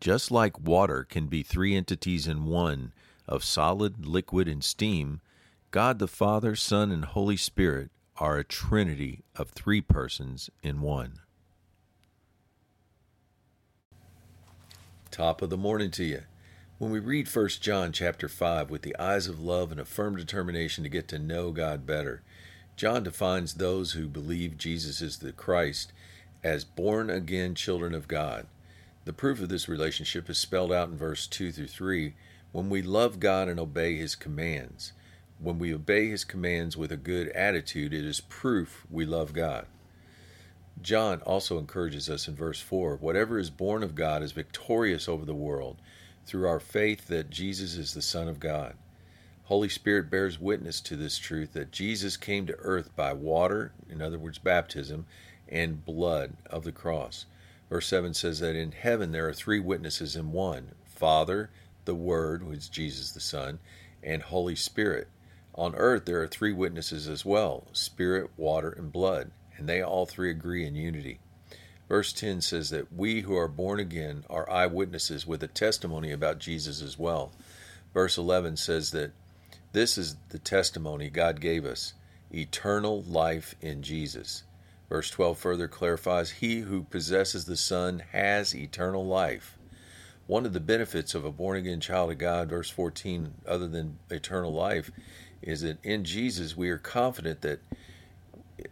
Just like water can be three entities in one of solid, liquid, and steam, God the Father, Son, and Holy Spirit are a trinity of three persons in one. Top of the morning to you. When we read 1 John chapter 5 with the eyes of love and a firm determination to get to know God better, John defines those who believe Jesus is the Christ as born again children of God. The proof of this relationship is spelled out in verse 2 through 3 when we love God and obey His commands. When we obey His commands with a good attitude, it is proof we love God. John also encourages us in verse 4 whatever is born of God is victorious over the world through our faith that Jesus is the Son of God. Holy Spirit bears witness to this truth that Jesus came to earth by water, in other words, baptism, and blood of the cross. Verse 7 says that in heaven there are three witnesses in one Father, the Word, who is Jesus the Son, and Holy Spirit. On earth there are three witnesses as well Spirit, water, and blood, and they all three agree in unity. Verse 10 says that we who are born again are eyewitnesses with a testimony about Jesus as well. Verse 11 says that this is the testimony God gave us eternal life in Jesus. Verse 12 further clarifies He who possesses the Son has eternal life. One of the benefits of a born again child of God, verse 14, other than eternal life, is that in Jesus we are confident that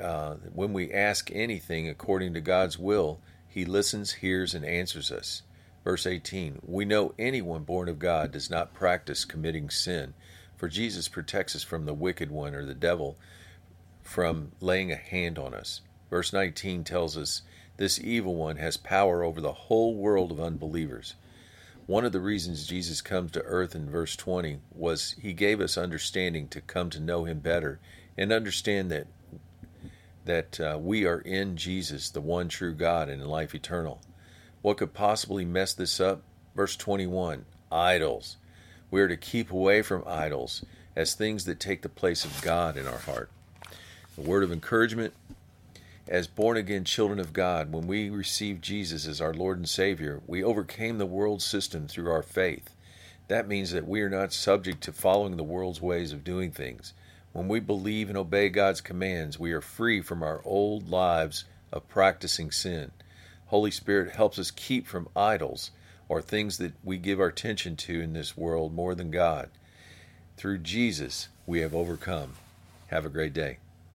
uh, when we ask anything according to God's will, He listens, hears, and answers us. Verse 18 We know anyone born of God does not practice committing sin, for Jesus protects us from the wicked one or the devil from laying a hand on us. Verse 19 tells us this evil one has power over the whole world of unbelievers. One of the reasons Jesus comes to earth in verse 20 was he gave us understanding to come to know him better and understand that that uh, we are in Jesus, the one true God and in life eternal. What could possibly mess this up? Verse 21 Idols. We are to keep away from idols as things that take the place of God in our heart. A word of encouragement as born again children of God, when we received Jesus as our Lord and Savior, we overcame the world system through our faith. That means that we are not subject to following the world's ways of doing things. When we believe and obey God's commands, we are free from our old lives of practicing sin. Holy Spirit helps us keep from idols or things that we give our attention to in this world more than God. Through Jesus, we have overcome. Have a great day.